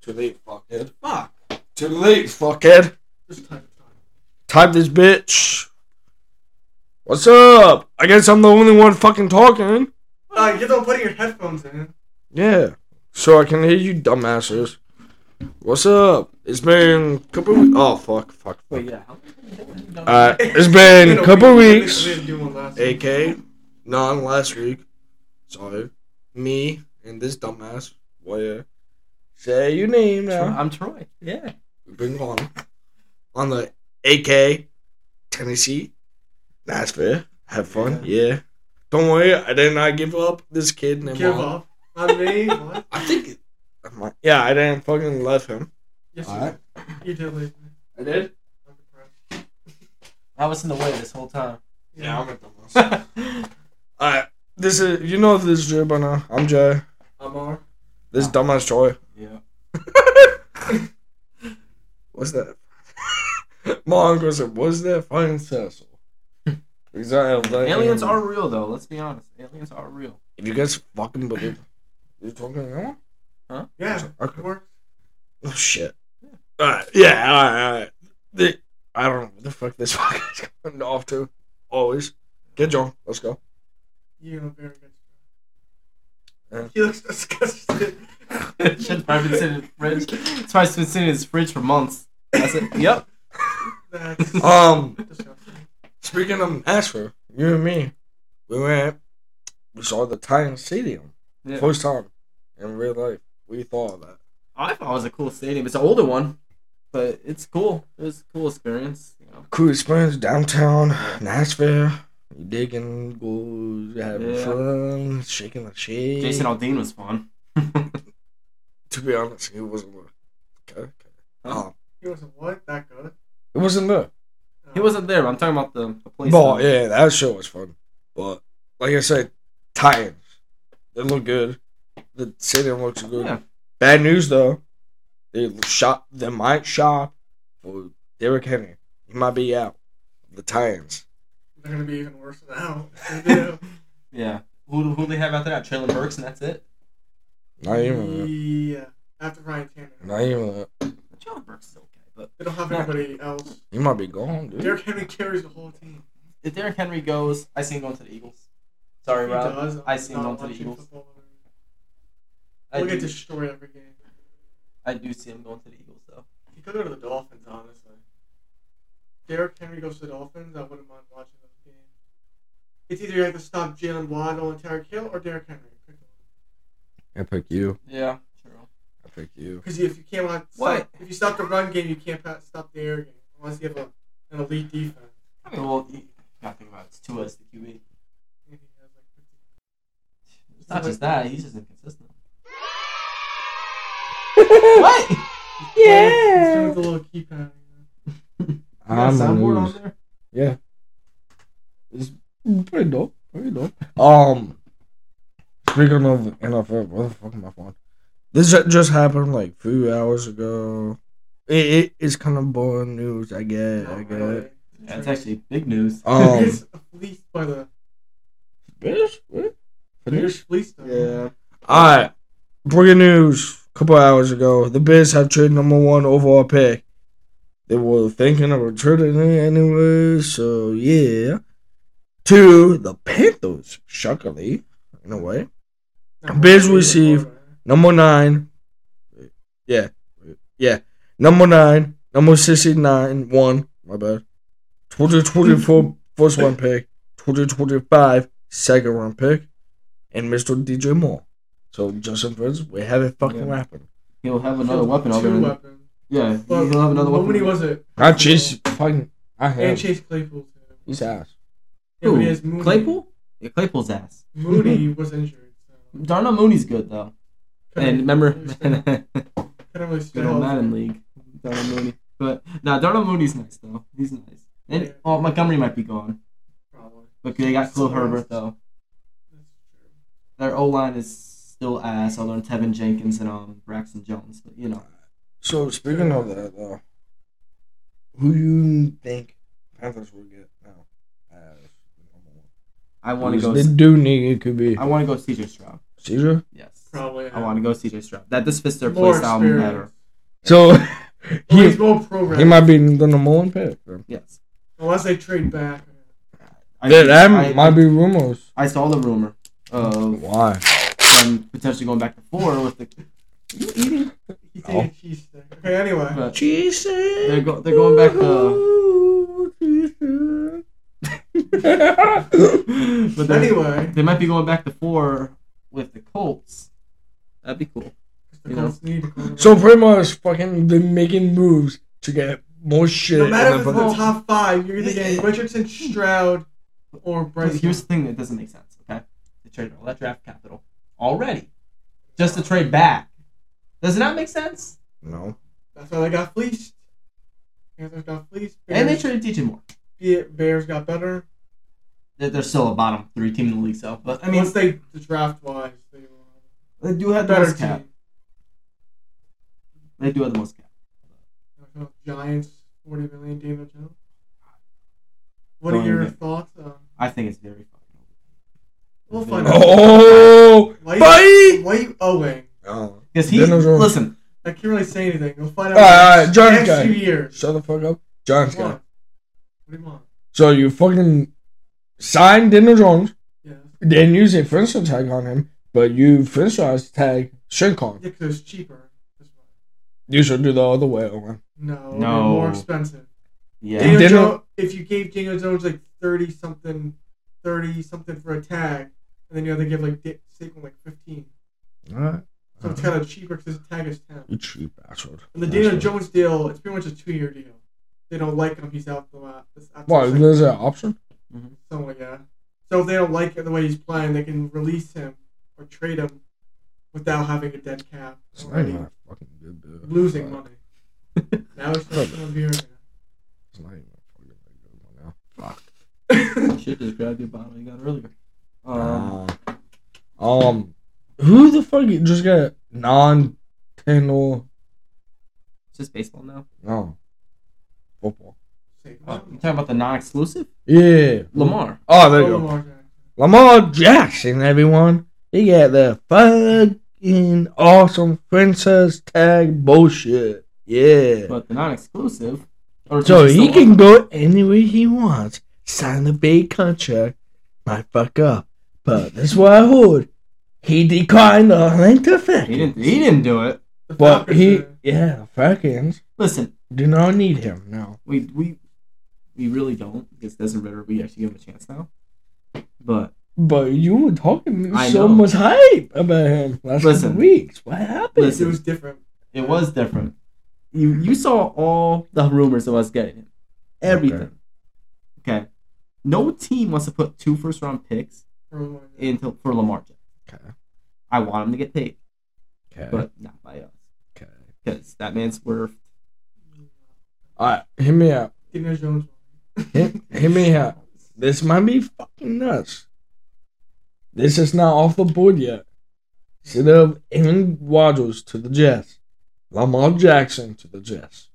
Too late, fuckhead. Fuck. Too late, fuckhead. Just type it time. Type this bitch. What's up? I guess I'm the only one fucking talking. Uh, you don't put your headphones in. Yeah. So I can hear you dumbasses. What's up? It's been a couple weeks. Oh, fuck, fuck, fuck. Wait, yeah. Uh, it's been a couple we- we weeks. didn't do one last week. AK, non last week. Sorry. Me and this dumbass. Yeah. Say your name Troy- now. I'm Troy. Yeah. We've been on. On the AK, Tennessee. Nashville. Have fun. Yeah. Don't worry, I did not give up this kid named Give Mom. up on me. What? I think. It, I might- yeah, I didn't fucking love him. Yes, you Alright. did. You did leave me. I did? I'm depressed. I was in the way this whole time. Yeah, I'm a dumbass. Alright. This is, you know this is Jay by now. I'm Jay. I'm R. This is dumbass Troy. Yeah. What's that? My uncle said, "What's that fucking Cecil?" Because I have Aliens are real, though. Let's be honest. Aliens are real. If you guys fucking believe, you talking now? Yeah, Okay. it works. Oh shit. Alright, yeah, alright, alright. The, I don't know what the fuck this fucking is going off to. Always. Get John. Let's go. You know, very good. Yeah. He looks disgusted. Shit's probably been sitting in fridge. It's probably been sitting in his fridge for months. That's it. Yep. That's Um, speaking of Nashville, you and me, we went. We saw the Titan Stadium Yeah. first time in real life. We thought of that. I thought it was a cool stadium. It's an older one, but it's cool. It was a cool experience. You know. cool experience downtown Nashville. You digging, goes, having Yeah. fun, shaking the shade. Jason Aldean was fun. to be honest, it wasn't there. Okay, okay. Huh? Um, He wasn't what? That good? it wasn't there. Oh. he wasn't there. I'm talking about the, the place. But yeah, that show was fun. But like I said, Titans, they look good. The stadium looks good. Yeah. Bad news though, they shot. They might shop for Derrick Henry. He might be out. The Titans. They're gonna be even worse now. They. Yeah. Who who they have after that? Treylon Burks, and that's it. Not even. that. Yeah. After Ryan Tanner. Not even. that. Treylon Burks is okay, but They don't have Nah. anybody else. You might be gone, dude. Derrick Henry carries the whole team. if Derrick Henry goes, I see him going to the Eagles. Sorry, He Rob. does. I I'm see him not going to the watching Eagles. football. I We'll get do, destroyed every game. I do see him going to the Eagles though. He could go to the Dolphins, honestly. Derrick Henry goes to the Dolphins, I wouldn't mind watching those games. It's either you have to stop Jaylen Waddle and Tyreek Hill or Derrick Henry. Pick one. I pick you. Yeah, true. I pick you. Because if you can't stop, What? if you stop the run game, you can't pa- stop the air game unless you have a, an elite defense. I mean, well, you gotta think about it. It's two as the QB. And he has like 50 It's not just that; he's just inconsistent. what? Yeah. He's doing with the little keypad. You got a I'm soundboard on there? Yeah. It's pretty dope. Pretty dope. Um, speaking of NFL, where the fuck am I phone? This just happened like a few hours ago. It, it is kind of boring news. I get. I Not get. really. Yeah, it's actually big news. Um, It's fleeced by the Bears? What? Bears fleeced them. All right. Breaking news. A couple hours ago, the Bears have traded number one overall pick. They were thinking of trading it anyway, so yeah. To the Panthers, shockingly, in a way. Bears receive- Number nine. Yeah. Yeah. Number nine. Number 69. One. My bad. 2024 first round pick. 2025 second round pick. And Mr. DJ Moore. So, Justin Fields, we have it fucking Yeah. rapping. He'll have another weapon Two there. weapons. Yeah, Well, he'll have another weapon. How many was it? I Chase fucking. I And have. Chase Claypool. He's ass. Yeah, he Who? has Mooney. Claypool? Yeah, Claypool's ass. Mooney was injured. So. Darnell Mooney's good though. And remember, Couldn't good really stay old. Madden League, Darnell Mooney. But nah, Darnell Mooney's nice though. He's nice. And Yeah. oh, Montgomery might be gone, Probably. but they got Khalil Herbert though. That's true. Their O line is still ass. Other than Teven Jenkins and um Braxton Jones, but you know, So, speaking of that, though, who do you think Panthers will get now? As number one? I want to go. They do need it could be I want to go CJ Stroud. Caesar. Yes. Probably. I want to go CJ Stroud. That just fits their more play style experience. better. So Well, he's he, more programmed. he might be the number one pick. Yes. Unless they trade back. I, Yeah, that I, might be rumors. I saw the rumor of Why? them potentially going back to four with the. You eating? He's Oh. taking cheese stick. Okay, anyway. But Jesus. they're go, they're going back to. but they're- anyway, they might be going back to four with the Colts. That'd be cool. You know. Colts need a quarterback. so pretty much fucking been making moves to get more shit. no matter in if the it's the top five, you're either getting Richardson, Stroud, or Bryce. Here's the thing that doesn't make sense. Okay, they traded all that draft capital already just to trade back. Does it not make sense? no. That's why they got fleeced. Panthers got fleeced. And they Bears, traded DJ Moore. Be- Bears got better. They're, they're still a bottom three team in the league, so. But I mean, Once they the draft wise, they were they do have the better most cap. team. They do have the most cap. Giants, forty million. Daniel Jones. What Don't are your even- thoughts? Um, I think it's very fucking. we'll find out. Oh, Why you, bye. why you owing? Oh. Because he listen. I can't really say anything. We'll find out. All right, all right, next- John's next guy. few years. Shut the fuck up, John's What? guy. What do you want? So you fucking signed Daniel Jones, Yeah. then use a franchise tag on him, but you franchise tag Shinkon. Yeah, 'cause it's cheaper. You should do the other way around. No, No. more expensive. Yeah. Daniel Daniel- Jones, if you gave Daniel Jones like thirty something, thirty something for a tag, and then you have to give like Dick Saquon like fifteen, Alright. so it's kind of cheaper because the tag is ten. You cheap asshole. And the Daniel Jones deal, it's pretty much a two year deal. They don't like him, he's out the last. after What, the second there's an season. option? Somewhat, yeah. So if they don't like the way he's playing, they can release him or trade him without having a dead cap. It's not already even a fucking good deal. losing Fuck. money. Now he's just going to be It's not even a fucking good one now. Fuck. You should just grab your bottle you got earlier. Um, Um, um, who the fuck just got non tenor? it's just baseball now. No, football. Oh, you talking about the non-exclusive? Yeah, Lamar. Oh, there you go. Lamar Jackson, everyone. He got the fucking awesome princess tag bullshit. Yeah. But the non-exclusive. So he the- can go anywhere he wants. Sign a big contract. Might fuck up. But that's what I heard. He declined the length of He didn't. He didn't do it. But he, yeah, Falcons Listen, do not need him now. we we we really don't because Desmond Ridder. We actually give him a chance now. But But you were talking I so know. much hype about him last Listen. couple weeks. What happened? Listen. It was different. it was different. You you saw all the rumors of us getting him. Everything. Okay. No team wants to put two first round picks into for Lamar Jackson. Okay. I want him to get paid, Okay. but not by us okay. Because that man's worth. All right, hit me out. Daniel Jones. Hit, hit me out. This might be fucking nuts. This is not off the board yet. Instead of Aaron Rodgers to the Jets, Lamar Jackson to the Jets.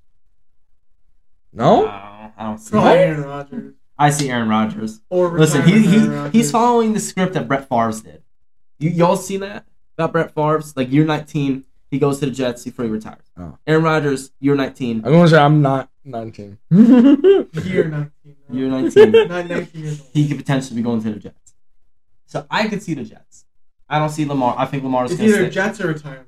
No? I don't see. What? Aaron Rodgers. I see Aaron Rodgers. Or Listen, he, he Aaron he's following the script that Brett Favre did. You y'all seen that about Brett Favre's like year 19, he goes to the Jets before he retires. Oh. Aaron Rodgers, year 19, I'm gonna say I'm not 19. Year 19. no. year 19, Not 19 years old. he could potentially be going to the Jets. So I could see the Jets. I don't see Lamar. I think Lamar's It's going to either stick. Jets or retirement.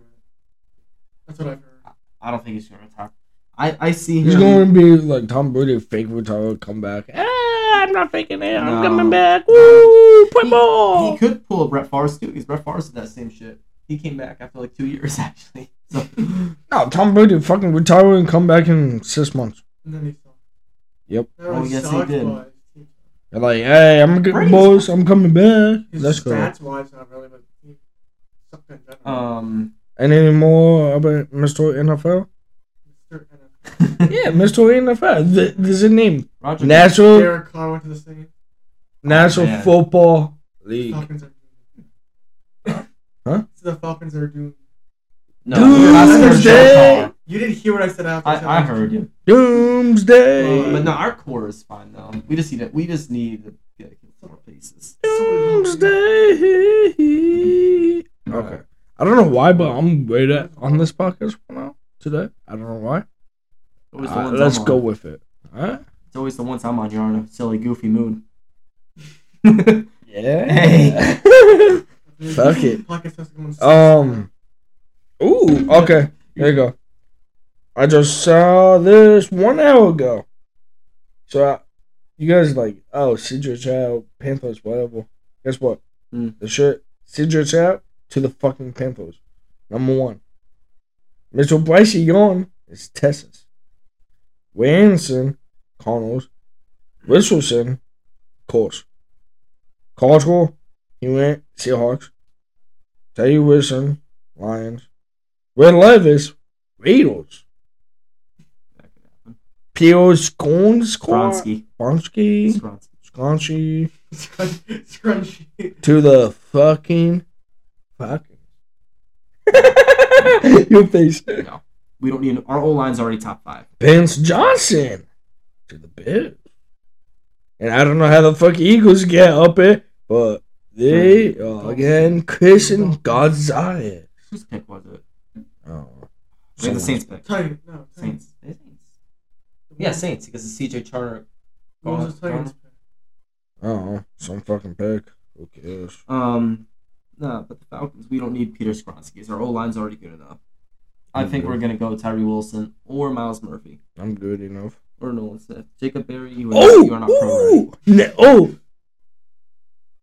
That's what I've heard. I don't think he's going to retire. I, I see He's him. going to be like Tom Brady, fake retire, come back. Ah, I'm not faking it. I'm No. coming back. Woo, play he, ball. he could pull a Brett Favre too because Brett Favre did that same shit. He came back after like two years actually. So No, Tom Brady fucking retire and come back in six months. And then he sucked. Yep. Not really Oh, yes, he did. but They're like, hey, I'm a good Brady's- boys. I'm coming back. His Let's go. stats wise, not really, but he sucked in general. um And Any more about Mr. NFL? Mr. NFL. Yeah, Mr. NFL. Th- There's a name. Roger National Derek Carr went to the Saints. National man. Football League. Falcons are doomed. Huh? So the Falcons are doomed. No, Dude, I said Thursday. Joe Carr. You didn't hear what I said after. I, I heard you. Doomsday. But no, our core is fine though. We just need it. We just need to get more pieces. Doomsday. Okay. I don't know why, but I'm way that on this podcast right now today. I don't know why. Always the Uh, let's I'm go with it. Alright? It's always the ones I'm on. You're on a silly, goofy mood. Yeah. Hey. Fuck it. Podcast has to come on six. um. Ooh. Okay. There you go. I just saw this one hour ago. So I, you guys like, oh, Cedric Chow, Panthers, whatever. Guess what? Hmm. The shirt, Cedric Chow to the fucking Panthers. Number one. Mitchell Bryce Young is Texas. Williamson, Cardinals. Richardson, Colts. Caldwell, he went Seahawks. Teddy Wilson, Lions. Red Levis, Raiders. That could happen. P.O. Scones, Skronsky. Skronsky. Scrunchy. to the fucking fucking. Your face. No. We don't need our O line's already top five. Vince Johnson to the Bills. And I don't know how the fuck Eagles get up it, but they are again Christian Gonzalez. Whose pick was it? Oh, I think the Saints pick. Titan. No. Titan. Saints. Saints. Yeah, Saints because it's CJ Charter. What was the Titans pick? Oh, some fucking pick. Who cares? Um, no, but the Falcons, we don't need Peter Skoronski. Our O line's already good enough. I think Mhm. we're gonna go Tyree Wilson or Myles Murphy I'm good enough. or Nolan Smith. Jacob Berry, you are, Oh, you are not pro ready. ne- oh.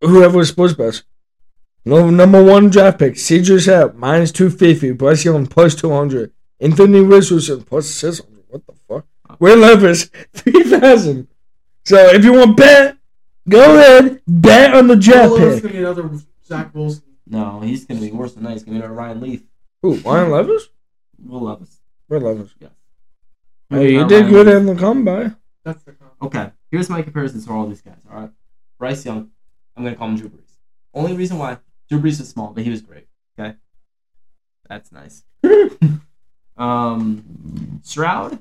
Whoever was sports best. No number one draft pick. Cedric Sapp minus two fifty. Bryce Young plus two hundred. Anthony Richardson plus six hundred. What the fuck? Will Levis three thousand. So if you want bet, go ahead bet on the draft Well, it's pick. gonna be another Zach Wilson. No, he's gonna be worse than that. He's gonna be another Ryan Leaf. Who? Ryan Levis? Will Levis. Will Levis. Yes. Hey, you did Ryan good Leaf. in the comeback. That's the comp. Okay, here's my comparisons for all these guys. All right, Bryce Young. I'm gonna call him Drew Brees. Only reason why Drew Brees is small, but he was great. Okay, that's nice. um, Stroud.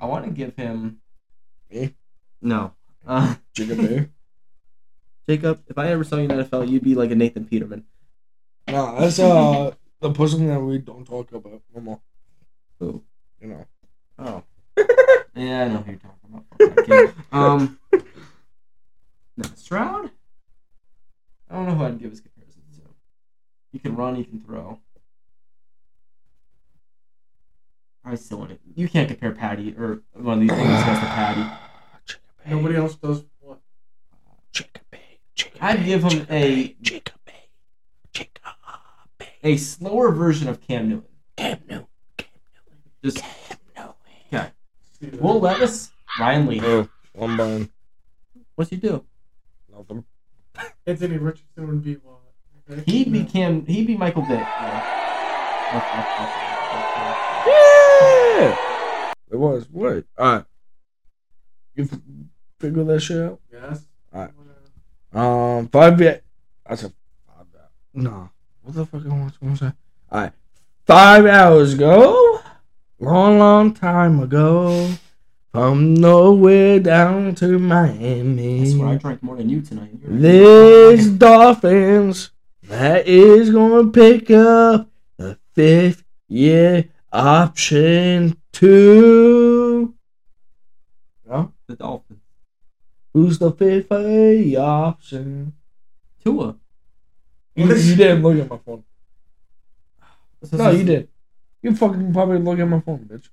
I want to give him. Me? No. Uh, Bear. Jacob, if I ever saw you in the NFL, you'd be like a Nathan Peterman. Nah, that's uh the person that we don't talk about no more. Who? You know. Oh. yeah, I know who you're talking about. Um, no, Stroud. Can run, he can throw. I still want it. You can't compare Patty or one of these things guys to Patty. Chicken Bear. Nobody else does what? Chicken Bear. Chicken I'd give him Chicken a- Bear, Chicken Bear. Chicken Bear. A slower version of Cam Newton. Cam Newton. Cam Newton. Just Cam Newton. See that? Will Levis, Ryan Lee. Oh, one bun. What's he do? Nothing. Anthony Richardson would be what? Okay. He'd be No. Cam. He'd be Michael Vick. Yeah. It was. What? Alright. You f- figure that shit out? Yes. Alright. Um, five yet. I said five. hours. No. What the fuck I was gonna say? Alright. Five hours ago. Long, long time ago. From nowhere down to I Miami. swear I drank more than you tonight. You're- This Dolphins that is gonna pick up the fifth year option two. No? the Dolphins. Who's the fifth year option? Tua. You, you didn't look at my phone. This No, you did. You fucking probably look at my phone, bitch.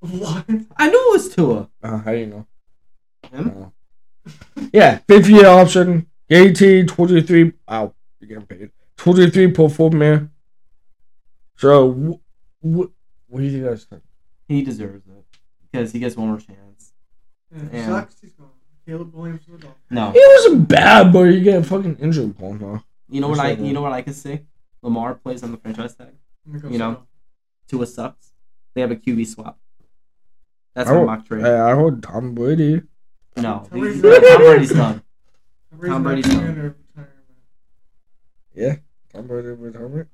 What? I knew it was Tua. Uh, how do you know? Him? Uh, yeah, fifth year option. AT 23. Ow, you're getting paid. 23.4 million. So, wh- wh- what do you guys think? He deserves it because he gets one more chance. Yeah, Yeah. sucks. He's gone. Caleb Williams to the Dolphins. No, He wasn't bad, but you get fucking injured prone, huh? you know what I? Just like You know what I could say? Lamar plays on the franchise tag. I'm gonna go You know? sit Tua sucks. They have a QB swap. That's I my mock trade. Hey, I heard Tom Brady. no, Tom Brady's Tom not- Brady's done. Tom Brady's not done. in retirement. Yeah, Tom Brady retirement.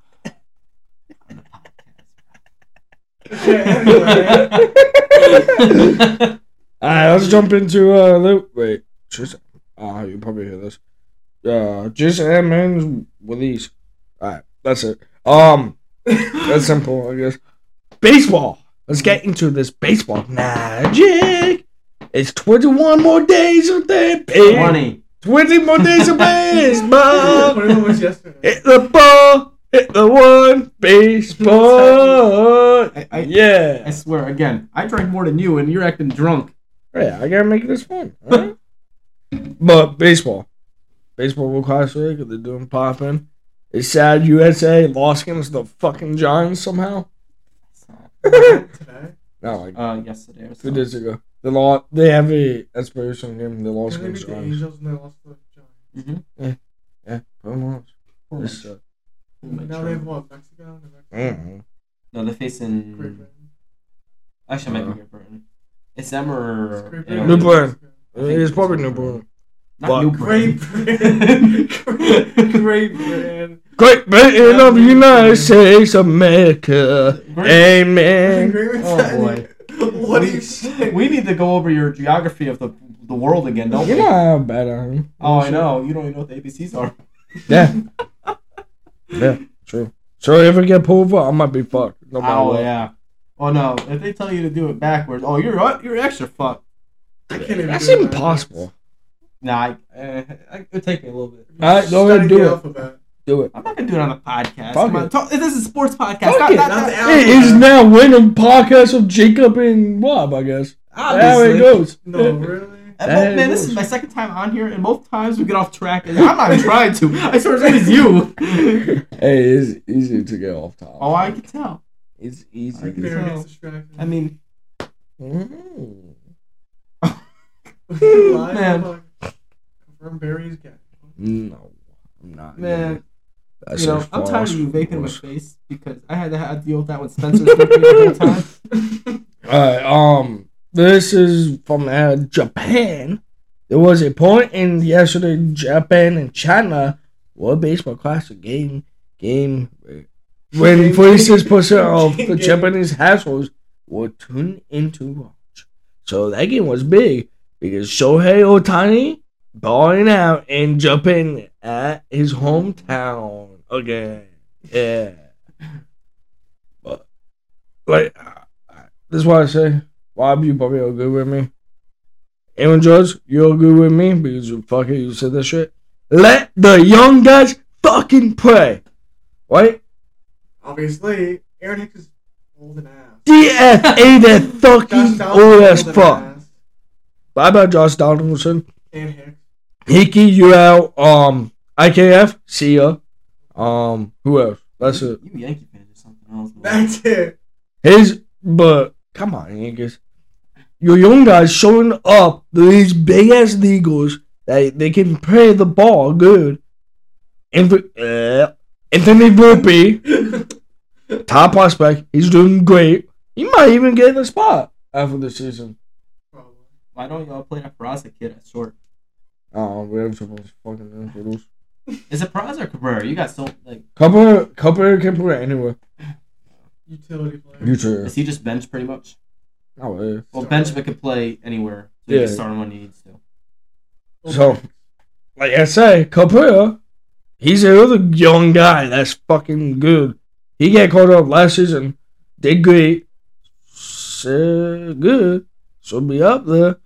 Okay, anyway. Alright, let's jump into uh the wait. Just ah, you probably hear this. Uh just Jason Edmonds release. Alright, that's it. Um, that's simple, I guess. Baseball. Let's get into this baseball magic. It's 21 more days of that. pig. 20. 20 more days of baseball. What? Hit the ball. Hit the one. Baseball. I, I, Yeah. I swear, again, I drank more than you and you're acting drunk. Yeah, I gotta make this fun. alright? but baseball, baseball World Classic, they're doing popping. It's sad USA lost against the fucking Giants somehow. Today? No, like Uh, yesterday or two so. days ago. They lost. They have a inspiration game. They lost Didn't they against the Giants. Angels and they lost to the Giants? Mm-hmm. Yeah, pretty much. This, uh, Now they have what? Mexico? New Mexico? mm, No, they're facing. Great Britain. Actually, it might Uh, be Great Britain. It's them or. It's Great you know, Britain. New Britain. It's it's probably New New Britain. Britain. Not But- New Great Britain. Britain. Great Britain. Great Britain of the United States of America. Amen. Oh, boy. What are you saying? We need to go over your geography of the the world again, don't You we? know how bad I am. Oh, I know. You don't even know what the ABCs are. Yeah. yeah, true. So if I get pulled over, I might be fucked. No matter Oh what. yeah. Oh no! If they tell you to do it backwards, oh you're? You're extra fucked. I can't even That's do that. impossible. Nah, I, uh, it would take me a little bit. Alright, go ahead, Study do the it. Alphabet. Do it. I'm not gonna do it on the podcast. Fuck it. talk- this is a sports podcast. Fuck not, it. not, Not not, It is now winning podcast of Jacob and Rob, I guess. That's how it goes. No, really? And both- man, this is my second time on here, and both times we get off track. And I'm not even trying to. I swear it's you. Hey, it's easy to get off top. Oh, I can tell. It's easy. can can never tell. I mean, Mm. Live, Man. fuck. Confirm Barry's gay. No, I'm not. man, That's you know, I'm tired of you vaping in my face because I had to have deal with that with me the whole time. Alright, um, this is from uh, Japan. There was a point in yesterday Japan and China World Baseball Classic game game when Game, forty six game, percent of the. Japanese households were tuned into watch. So that game was big because Shohei Ohtani balling out and jumping at his hometown again. Yeah. But like this is why I say. Rob, you probably agree with me. Aaron Judge, you agree with me because you fucking you said that shit. Let the young guys fucking play, right? Obviously, Aaron Hicks is old and ass. DFA that fucking Donaldson old is as fuck. Bye bye, Josh Donaldson. And Hicks. Hickey, you out. Um, IKF, see ya. Um, who else? That's it. You Yankee fans or something else. man. That's it. His, but come on, Yankees. Your young guys showing up these big ass Eagles that they can play the ball good. Inf- uh, Anthony Volpe, top prospect, he's doing great. He might even get the spot after the season. Why don't y'all play that Peraza kid at short? Oh, we have some fucking infidels. Is it Peraza or Cabrera? You got so like. Couple, couple can put it anywhere. Utility player. You too. Is he just bench pretty much? Oh, yeah. Well, Sorry. bench but could play anywhere. So you Yeah. can start him when he needs to. So, like I say, Cabrera, he's another young guy that's fucking good. He got called up last season, did great, so good, so be up there.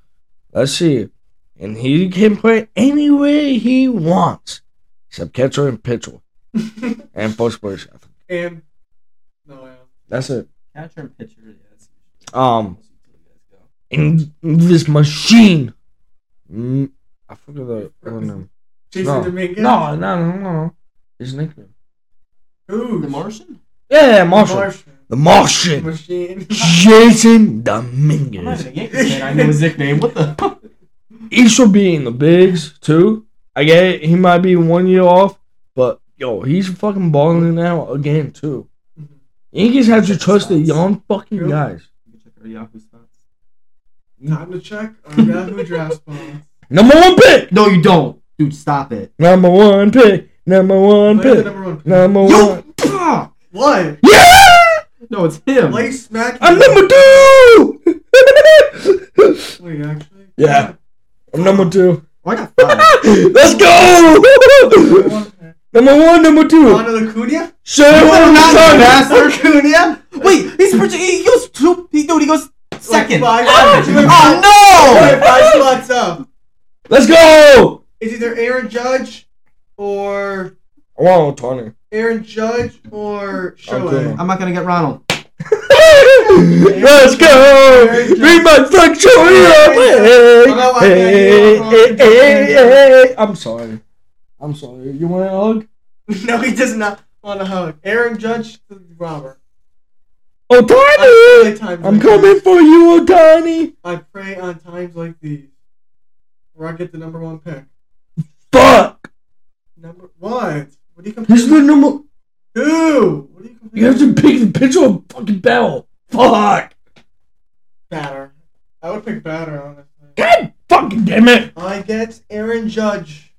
Let's see, and he can play any way he wants, except catcher and pitcher and first base. I think. and no, yeah. That's it. Catcher and pitcher. Yeah, Um, most utility guys go. and this machine, mm, I forget the other name. Jason No. Dominguez. No, no, no, no. His nickname. Who? The Martian? Yeah, Martian. Martian. The Martian. Machine. Jason I'm not Dominguez. even a Yankees fan. I know his nickname. What the? He should be in the bigs too. I get it, he might be one year off, but yo, he's fucking balling out again too. Mhm. Yankees have to trust the young fucking Really? guys. You can check our Yahoo stats. Time to check our Yahoo draft spot. Number one pick. No, you don't, dude. Stop it. Number one pick. Number one Play pick. number one. pick. Number Yo, one. What? Yeah! No, it's him. Play smack. I'm number two. Wait, actually. Yeah. I'm number two. Oh, I got five. Let's go. Number one. Number one, number two. Ronald Acuna? Shut You are not up, Master Acuna. Wait, he's proje- he goes two. He dude, he goes second. five- Ah, oh no! five spots up. Let's go. It's either Aaron Judge or I want Tony. Aaron Judge or Acuna. Shohei. I'm not gonna get Ronald. Let's go. Read my fuck Hey, hey, hey, hey, hey. I'm sorry. I'm sorry. You want a hug? No, he does not want a hug. Aaron Judge to Robert. Oh, Otani. I'm like coming these. for you, oh, Otani. I pray on times like these where I get the number one pick. Fuck. Number what? What do you compare? He's the number. Who? What do you compare? You have to pick the pitcher of a fucking Bell. Fuck. batter. I would pick batter honestly. God fucking damn it. I get Aaron Judge.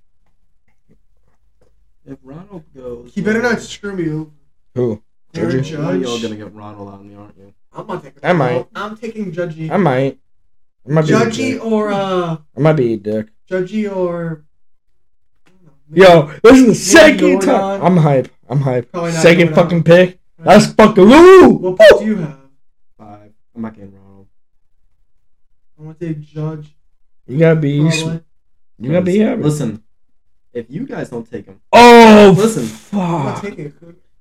If Ronald goes, He better not screw me over. Who? Aaron Judge? Judge. You're gonna get Ronald on me, aren't you? I'm not taking. I might. I'm taking Judgy. I might. I might be. a Judgy dick. or uh, I might be a dick. Judgy or. I don't know, maybe- Yo, this is the second Jordan. time. I'm hype. I'm hype. Probably not Second Jordan. fucking pick. That's fucking Lou. What pick do you have? Five. I'm Ronald. I'm gonna take Judge. You gotta be. Probably. You gotta be happy. Listen, if you guys don't take him, Oh, Listen. I'm not fuck. taking it.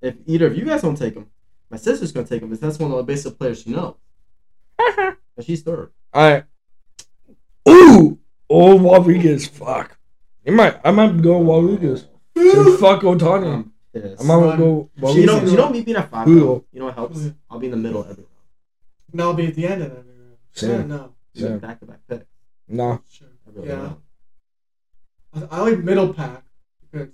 if either of you guys don't take him, my sister's gonna take him because that's one of the basic players she knows. and she's third. Alright. Ooh. Oh, Rodriguez. Fuck. You might. I might go Rodriguez. So fuck Otani. I'm pissed. I might Rod- go you know, you know me being a five. You know what helps? I'll be in the middle every round. No, I'll be at the end of that. round. Same. Yeah, no. Do Yeah. back to back pick No, Sure. every Yeah. I, I like middle pack because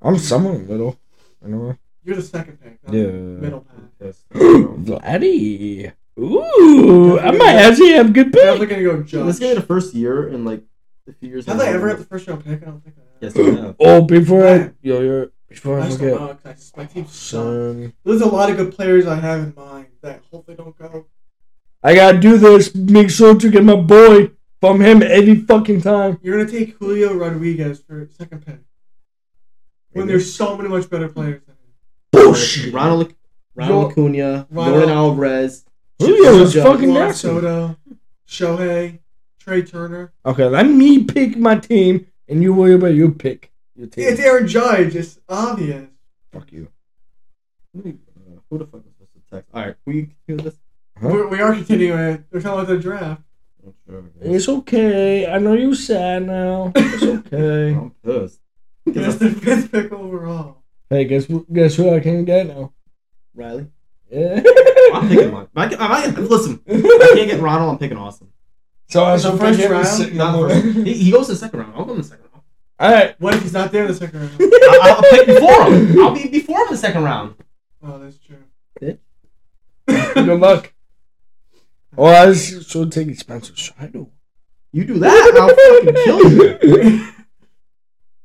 I'm somewhere middle. Anyway. you're the second pick. not Yeah. Middle pack. I'm pissed. I'm Vladdy. Ooh, I might actually have a good I'm pick. definitely gonna go Judge. This gonna be the first year in like a few years. Have I I'm ever gonna- had the first round pick? I don't think I have. Yes, you have. Oh, before I, Yeah. yo, yo, before I I just don't forget, know. 'cause I my team's suck. son, There's a lot of good players I have in mind that hopefully don't go. I gotta do this. Make sure to get my boy from him every fucking time. You're gonna take Julio Rodriguez for second pick when Maybe. there's so many much better players than him. Bullshit. Ronald, Ronald Acuna, Ronald- Yordan Alvarez. Julio is Judge. fucking Juan nasty. Soto, Shohei, Trea Turner. Okay, let me pick my team, and you worry about your pick. Your team. It's Aaron Judge. It's obvious. Fuck you. Let me- uh, Who the fuck is supposed to text? All right, we do this. Huh? We're, we are continuing it. We're talking about the draft. It's okay. I know you're sad now. It's okay. I'm pissed. That's the fifth pick overall. hey, guess who- guess who I can get now? Riley. Yeah. I'm picking one. I, I, I, listen, I can't get Ronald. I'm picking Austin. so In the first round? Not first. He, he goes to the second round. I'll go in the second round. All right. What if he's not there in the second round? I, I'll pick before him. I'll be before him in the second round. Oh, that's true. Good luck. Oh, I was so taking Spencer Strider. You do that, I'll fucking kill you.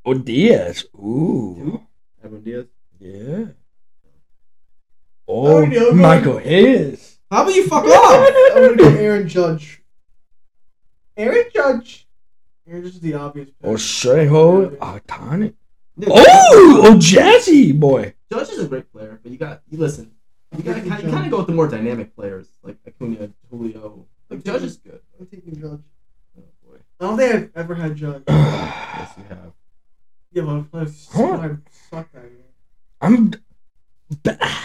Oh, Diaz. Ooh. Edwin Diaz. Yeah. Oh, Oh, no, no. Michael Hayes. How about you fuck off? I'm gonna go Aaron Judge. Aaron Judge. Aaron Judge is the obvious pick. Oh, Trejo. Otani. Dude, Oh, oh, Jazzy boy. Judge is a great player, but you got you listen. You got kind of, kind of go with the more dynamic players like Acuna, Julio. Like Judge is good. I'm taking Judge. Oh boy, I don't think I've ever had Judge. yes you have. Yeah, well, players Huh? I suck that year. I'm.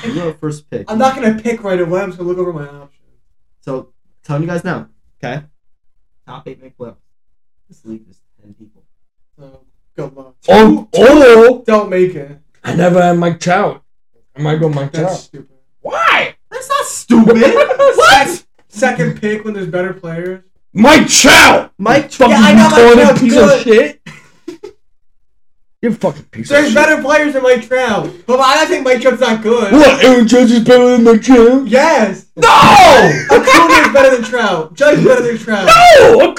You're go first pick. I'm not gonna pick right away. I'm just gonna look over my options. So telling you guys now, okay? Top eight make playoffs. This league is ten people. So good luck. Oh, oh. Don't make it. I never had Mike Trout. I might go Mike That's Trout. stupid. Why? That's not stupid. what? Second pick when there's better players. Mike Trout. Mike Fucking Yeah, I know Mike Trout's piece good. of shit. You fucking piece of There's shit. better players than Mike Trout. But I think Mike Trout's not good. What? Aaron Judge is better than Mike Trout? Yes. No! Acuna is better than Trout. Judge is better than Trout. No!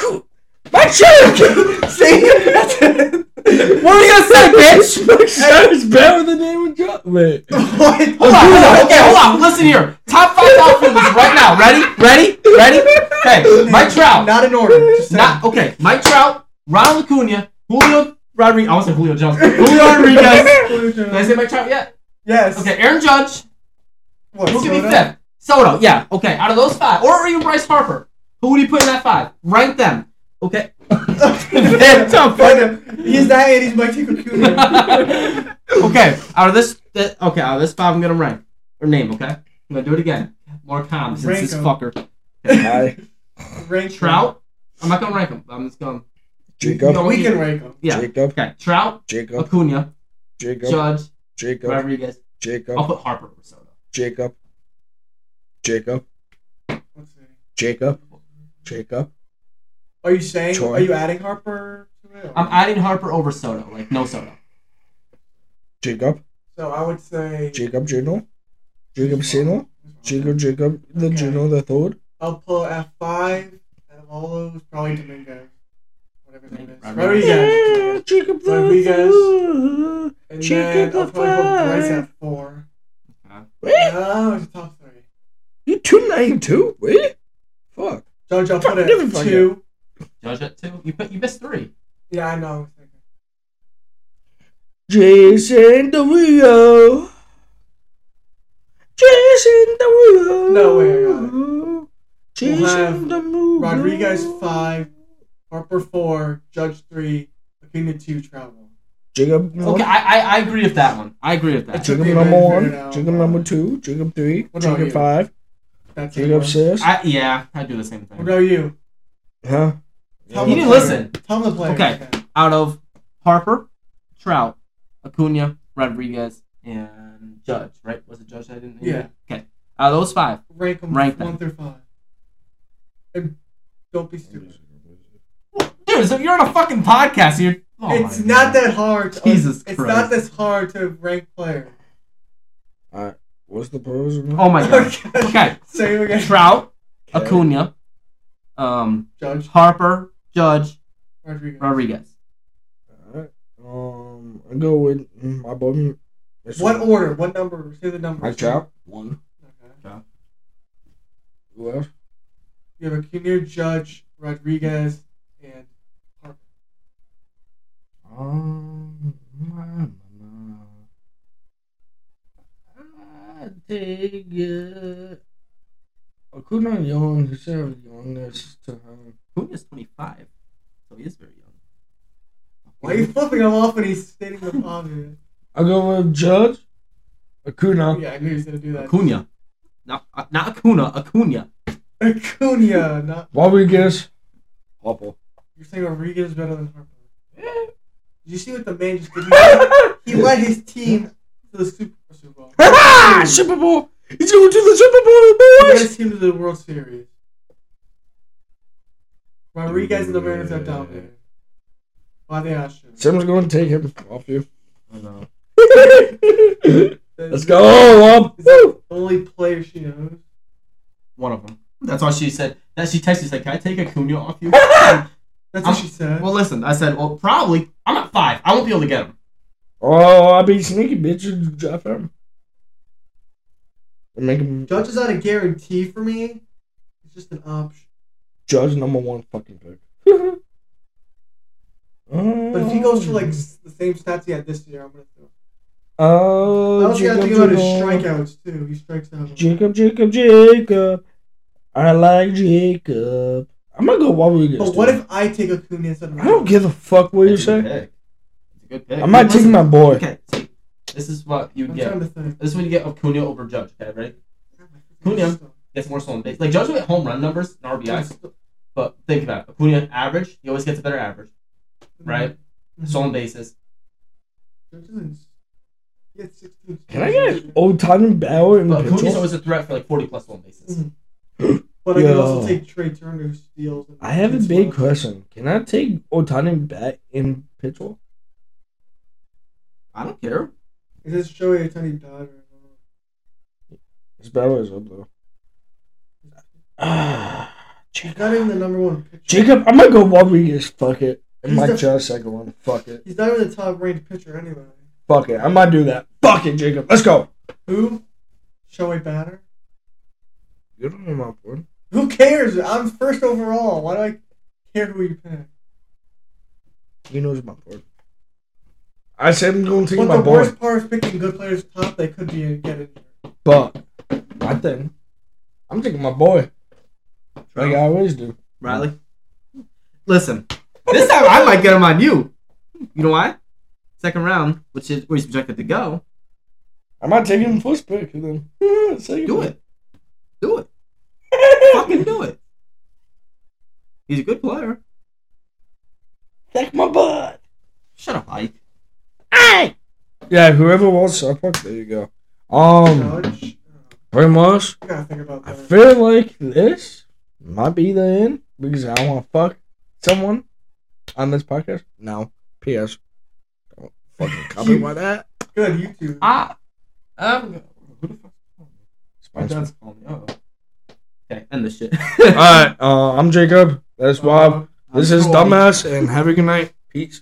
Mike Trout! See? That's it. what are you gonna say, bitch? Mike Trout is better than Aaron Judge. Wait. What? Hold on, hold on. Okay, hold on. Listen here. Top five outfielders right now. Ready? Ready? Ready? Okay, Mike Trout. Not in order. Just. Not okay. Mike Trout, Ronald Acuna, Julio Rodriguez. I want to say Julio Jones. Julio Rodriguez. Did I say Mike Trout yet? Yes. Okay, Aaron Judge. What? Who give me Soto? fifth? Soto. Yeah. Okay. Out of those five, or even Bryce Harper? Who would you put in that five? Rank them. Okay. They're tough. Find him. He's that and he's Mike Acuna. okay. Out of this, th- okay. Out of this five, I'm gonna rank or name. Okay. I'm gonna do it again. More calm since this Rank 'em. fucker. Hi, Rank Trout. I'm not gonna rank them. I'm just going. Jacob. No, We can rank them. Yeah. Jacob. Okay. Trout, Jacob. Acuna, Jacob. Judge, Jacob. Rodriguez. I'll Jacob. put Harper over Soto. Jacob. Jacob. Let's see. Jacob. Jacob. Are you saying? Troy. Are you adding Harper to it? I'm adding Harper over Soto. Like no Soto. Jacob. so I would say. Jacob Gino. Jacob Sino. Jacob Jacob the Okay. Gino the third. I'll pull F five out of all those. Probably Dominguez. Whatever his name is. Rodriguez. Rodriguez. Jacob the Rodriguez. third. And Jacob then I'll the probably put Bryce five. at four. Wait, No, it's a top three. you two nine two? Wait, fuck. Judge, I'll Fuck, put it fuck two. Judge at two. You put you missed three. Yeah, I know. Jason Derulo. Jason Derulo. No way, I got it. We'll have Jason Derulo. Rodriguez five, Harper four, Judge three, Acuna two, Travel. Jacob. one. Okay, I, I I agree with that one. I agree with that. Jacob number minute to one. figure. Jacob number two. Jacob three. What Jacob five. That's Jacob six. I, yeah, I do the same thing. What thing. about you? Huh? Tell You didn't player. listen. Tell them the player. Okay. Out of Harper, Trout, Acuna, Rodriguez, and Judge, right? Was it Judge I didn't name? Yeah. Okay. Out of those five, Rank them Rank one them. through five. And don't be stupid. dude. So you're on a fucking podcast. You're. Oh it's not God. that hard. To, Jesus Christ. It's not this hard to rank players. Alright. What's the pose? Oh my god. Okay. Say it again. Trout, Okay. Acuna, um, Judge Harper, Judge, Rodriguez. Rodriguez. Alright. Um, I go with mm, my boy. What order? What number? Say the number. Mike chop One. Okay. Who else? You have a Acuna, Judge, Rodriguez, and Harper. Um, my, my, I take it. Acuna young. He said youngest. Um, Acuna's 25, so he is very young. Why are you flipping him off when he's stating the positive? I go with Judge. Acuna. Yeah, I knew he was gonna do that. Acuna. Not, uh, not Acuna, Acuna. Acuna, not. Rodriguez. Hopper. You're saying Rodriguez is better than Harper. Did you see what the man just did? He led, he led his team to the Super, Super Bowl. Super Bowl. He's going to the Super Bowl, He led boys. his team to the World Series. Rodriguez and the Mariners are dominated. By the Astros. Sam's going to take him off you. I know. Let's go, Rob. Is the Woo. only player she knows. One of them. That's why she said that. She texted. She's like, "Can I take Acuna off you?" That's I'm- what she said. well, listen. I said, "Well, probably. I'm at five. I won't be able to get him." Oh, I be sneaky, bitch. and Draft him. And make him Judge is not a guarantee for me. It's just an option. Judge number one fucking pick. But if he goes for like s- the same stats he had this year, I'm gonna throw. Oh, I also got to Jacob, think about his Jacob. strikeouts too. He strikes out. Jacob, Jacob, Jacob. I like Jacob. I'm gonna go Rodriguez. But what dude. if I take Acuna instead of? I don't give a fuck what you It's a good say? pick. It's a good pick. I might take Listen, my boy. Okay, see, this is what you I'm get. trying to think. This is when you get Acuna over Judge. Okay, ready? Acuna gets more stolen base. Like Judge will get home run numbers and RBIs, but think about it. Acuna average. He always gets a better average. Right? Mhm. Stolen bases. Judge isn't- he had 16 Can I get Otani Bauer in But Acuna's always a threat for like 40 plus stolen bases. Mhm. But I can also take Trea Turner steals. and I have a big well. question. Can I take Otani back in pitcher? I don't care. Is this Shohei Ohtani bad or His Bauer is up though. Ah, He's Jacob. not even the number one pitcher. Jacob, I'm gonna go Rodriguez. Fuck it. And He's Mike the- Trout second one. Fuck it. He's not even the top ranked pitcher anyway. Fuck it. I might do that. Fuck it, Jacob. Let's go. Who? Shohei Batter. You don't know my point. Who cares? I'm first overall. Why do I care who you pick? He knows my point. I said I'm going to take But my the boy, worst part of picking good players top, they could be get injured. but I think I'm taking my boy, like I always do. Riley. Listen, this time I might get him on you. You know why? Second round, which is where he's projected to go. I might take him first pick and then second Do it. Do it. Fucking do it. He's a good player. Take my butt. Shut up, Ike. Yeah, whoever wants to fuck, there you go. Um, Judge. pretty much. I gotta think about I that. feel like this might be the end because I want to fuck someone on this podcast. No, P.S. Don't fucking copyright that. Good YouTube. Ah. Um. Who the fuck? My Spice dad's calling me. Oh. Okay, end the shit. All right, uh, I'm Jacob. That's Bob. Uh, This I'm is Troy. Dumbass, and have a good night. Peace.